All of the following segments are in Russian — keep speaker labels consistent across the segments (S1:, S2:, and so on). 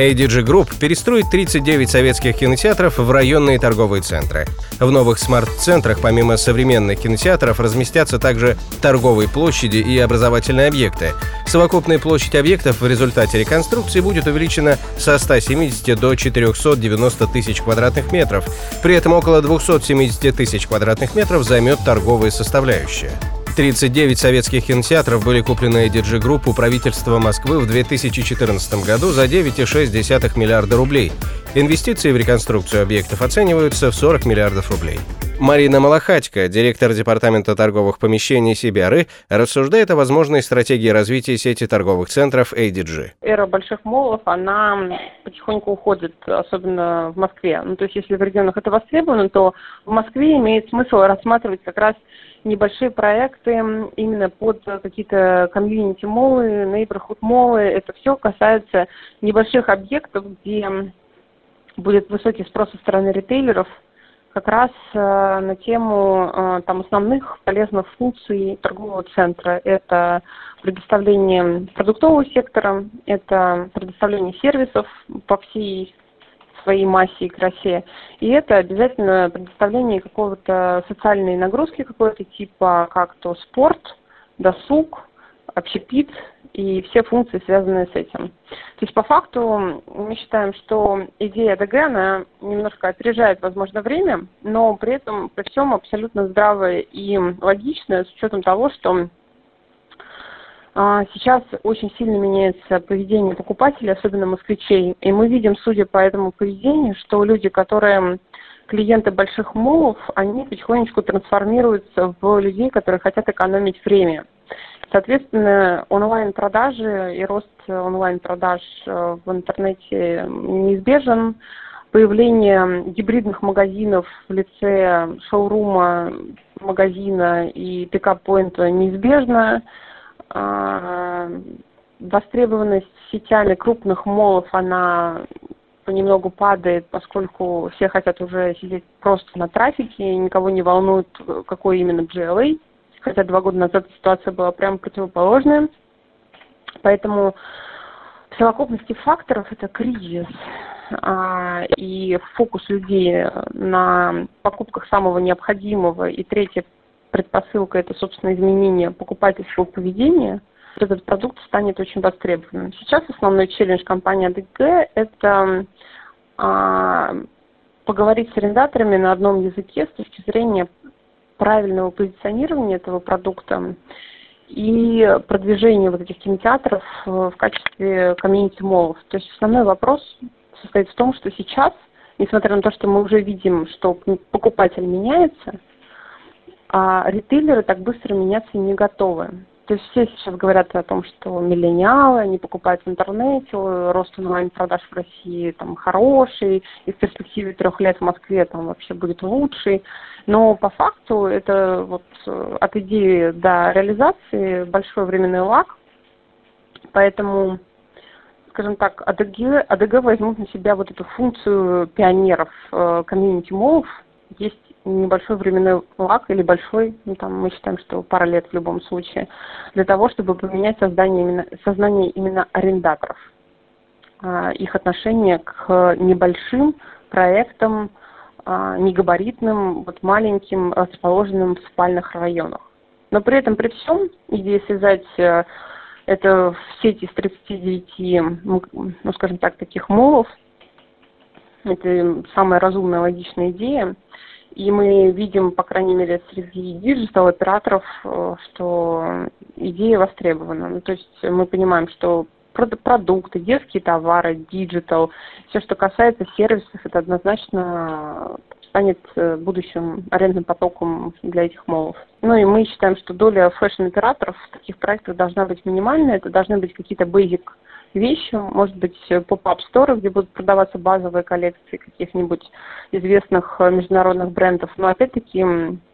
S1: ADG Group перестроит 39 советских кинотеатров в районные торговые центры. В новых смарт-центрах помимо современных кинотеатров разместятся также торговые площади и образовательные объекты. Совокупная площадь объектов в результате реконструкции будет увеличена со 170 до 490 тысяч квадратных метров. При этом около 270 тысяч квадратных метров займет торговая составляющая. 39 советских кинотеатров были куплены DG Group у правительства Москвы в 2014 году за 9,6 миллиарда рублей. Инвестиции в реконструкцию объектов оцениваются в 40 миллиардов рублей. Марина Малахатько, директор Департамента торговых помещений Сибиары, рассуждает о возможной стратегии развития сети торговых центров ADG.
S2: Эра больших молов, она потихоньку уходит, особенно в Москве. Ну, то есть, если в регионах это востребовано, то в Москве имеет смысл рассматривать как раз небольшие проекты именно под какие-то комьюнити молы, neighborhood молы. Это все касается небольших объектов, где будет высокий спрос со стороны ритейлеров как раз э, на тему э, там основных полезных функций торгового центра. Это предоставление продуктового сектора, это предоставление сервисов по всей своей массе и красе. И это обязательно предоставление какого-то социальной нагрузки какой-то типа, как то спорт, досуг, общепит и все функции, связанные с этим. То есть по факту мы считаем, что идея ДГ, она немножко опережает, возможно, время, но при этом при всем абсолютно здравая и логичная с учетом того, что а, сейчас очень сильно меняется поведение покупателей, особенно москвичей. И мы видим, судя по этому поведению, что люди, которые клиенты больших молов, они потихонечку трансформируются в людей, которые хотят экономить время. Соответственно, онлайн-продажи и рост онлайн-продаж э, в интернете неизбежен. Появление гибридных магазинов в лице шоурума, магазина и пикап-поинта неизбежно. А, востребованность сетями крупных молов, она понемногу падает, поскольку все хотят уже сидеть просто на трафике, никого не волнует, какой именно GLA, хотя два года назад ситуация была прямо противоположная. Поэтому в совокупности факторов это кризис а, и фокус людей на покупках самого необходимого. И третья предпосылка это, собственно, изменение покупательского поведения. Этот продукт станет очень востребованным. Сейчас основной челлендж компании ADG – это а, поговорить с арендаторами на одном языке с точки зрения правильного позиционирования этого продукта и продвижения вот этих кинотеатров в качестве комьюнити молов. То есть основной вопрос состоит в том, что сейчас, несмотря на то, что мы уже видим, что покупатель меняется, а ритейлеры так быстро меняться не готовы. То есть все сейчас говорят о том, что миллениалы, они покупают в интернете, рост онлайн-продаж в России там хороший, и в перспективе трех лет в Москве там вообще будет лучший. Но по факту это вот э, от идеи до реализации большой временный лаг. Поэтому, скажем так, АДГ, АДГ возьмут на себя вот эту функцию пионеров э, комьюнити-молов. Есть небольшой временной лак или большой, ну, там мы считаем, что пара лет в любом случае, для того, чтобы поменять создание именно, сознание именно арендаторов, а, их отношение к небольшим проектам, а, негабаритным, вот маленьким, расположенным в спальных районах. Но при этом, при всем, идея связать э, это в сети из 39, ну, скажем так, таких молов, это самая разумная, логичная идея – и мы видим, по крайней мере, среди диджитал-операторов, э, что идея востребована. Ну, то есть мы понимаем, что продукты, детские товары, digital, все, что касается сервисов, это однозначно станет э, будущим арендным потоком для этих молов. Ну и мы считаем, что доля fashion-операторов в таких проектах должна быть минимальная, это должны быть какие-то basic вещи, может быть, pop-up store ы, где будут продаваться базовые коллекции каких-нибудь известных международных брендов. Но опять-таки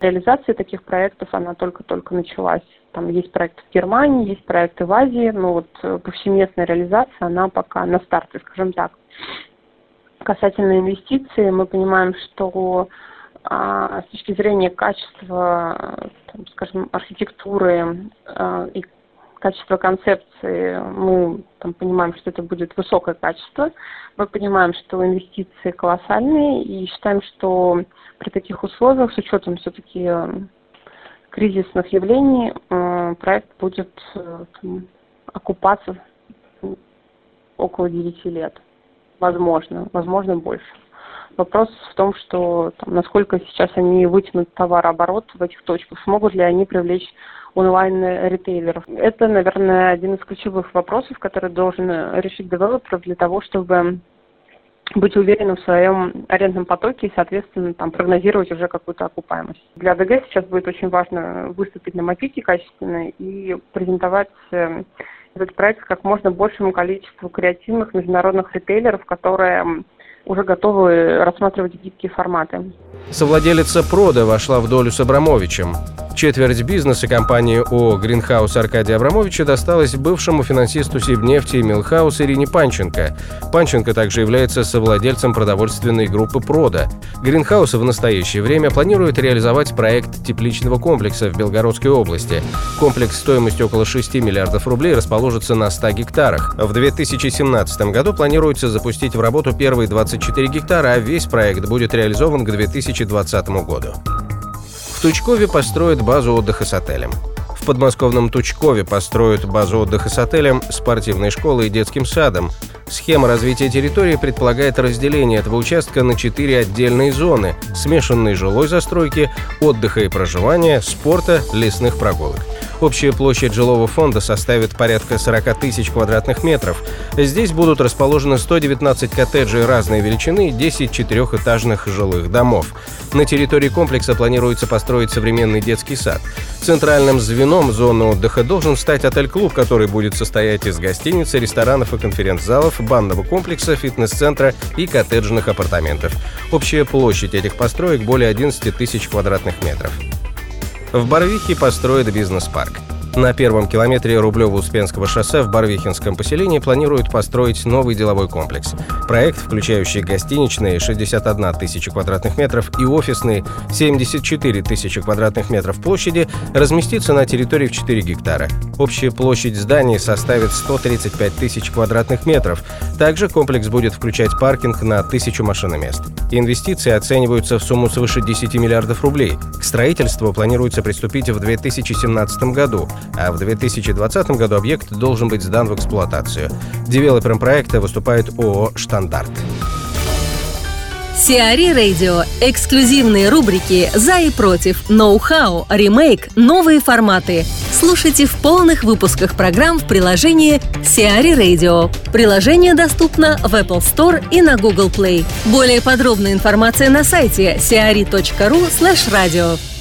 S2: реализация таких проектов, она только-только началась. Там есть проекты в Германии, есть проекты в Азии, но вот повсеместная реализация, она пока на старте, скажем так. Касательно инвестиций, мы понимаем, что а, с точки зрения качества, там, скажем, архитектуры а, и качества концепции, мы там, понимаем, что это будет высокое качество. Мы понимаем, что инвестиции колоссальные и считаем, что при таких условиях, с учетом все-таки кризисных явлений, э, проект будет э, там, окупаться около 9 лет. Возможно, возможно больше. Вопрос в том, что там, насколько сейчас они вытянут товарооборот в этих точках, смогут ли они привлечь онлайн-ритейлеров. Это, наверное, один из ключевых вопросов, который должен решить девелопер для того, чтобы быть уверенным в своем арендном потоке и, соответственно, там, прогнозировать уже какую-то окупаемость. Для ДГ сейчас будет очень важно выступить на мапике качественно и презентовать э, этот проект как можно большему количеству креативных международных ритейлеров, которые уже готовы рассматривать гибкие форматы.
S1: Совладелица Прода вошла в долю с Абрамовичем. Четверть бизнеса компании ООО «Гринхаус» Аркадия Абрамовича досталась бывшему финансисту Сибнефти Милхаус Ирине Панченко. Панченко также является совладельцем продовольственной группы «Прода». Гринхаус в настоящее время планирует реализовать проект тепличного комплекса в Белгородской области. Комплекс стоимостью около 6 миллиардов рублей расположится на 100 гектарах. В 2017 году планируется запустить в работу первые 24 гектара, а весь проект будет реализован к 2020 году. В Тучкове построят базу отдыха с отелем. В подмосковном Тучкове построят базу отдыха с отелем, спортивной школой и детским садом. Схема развития территории предполагает разделение этого участка на четыре отдельные зоны – смешанной жилой застройки, отдыха и проживания, спорта, лесных прогулок. Общая площадь жилого фонда составит порядка 40 тысяч квадратных метров. Здесь будут расположены 119 коттеджей разной величины и 10 четырехэтажных жилых домов. На территории комплекса планируется построить современный детский сад. Центральным звеном зоны отдыха должен стать отель-клуб, который будет состоять из гостиницы, ресторанов и конференц-залов, банного комплекса, фитнес-центра и коттеджных апартаментов. Общая площадь этих построек более 11 тысяч квадратных метров. В Барвихе построят бизнес-парк. На первом километре Рублево-Успенского шоссе в Барвихинском поселении планируют построить новый деловой комплекс. Проект, включающий гостиничные 61 тысяча квадратных метров и офисные 74 тысячи квадратных метров площади, разместится на территории в 4 гектара. Общая площадь зданий составит 135 тысяч квадратных метров. Также комплекс будет включать паркинг на тысячу машиномест. Инвестиции оцениваются в сумму свыше 10 миллиардов рублей. К строительству планируется приступить в 2017 году а в 2020 году объект должен быть сдан в эксплуатацию. Девелопером проекта выступает ООО «Штандарт».
S3: CRE Радио. Эксклюзивные рубрики «За и против», «Ноу-хау», «Ремейк», «Новые форматы». Слушайте в полных выпусках программ в приложении CRE Радио. Приложение доступно в Apple Store и на Google Play. Более подробная информация на сайте cre.ru slash.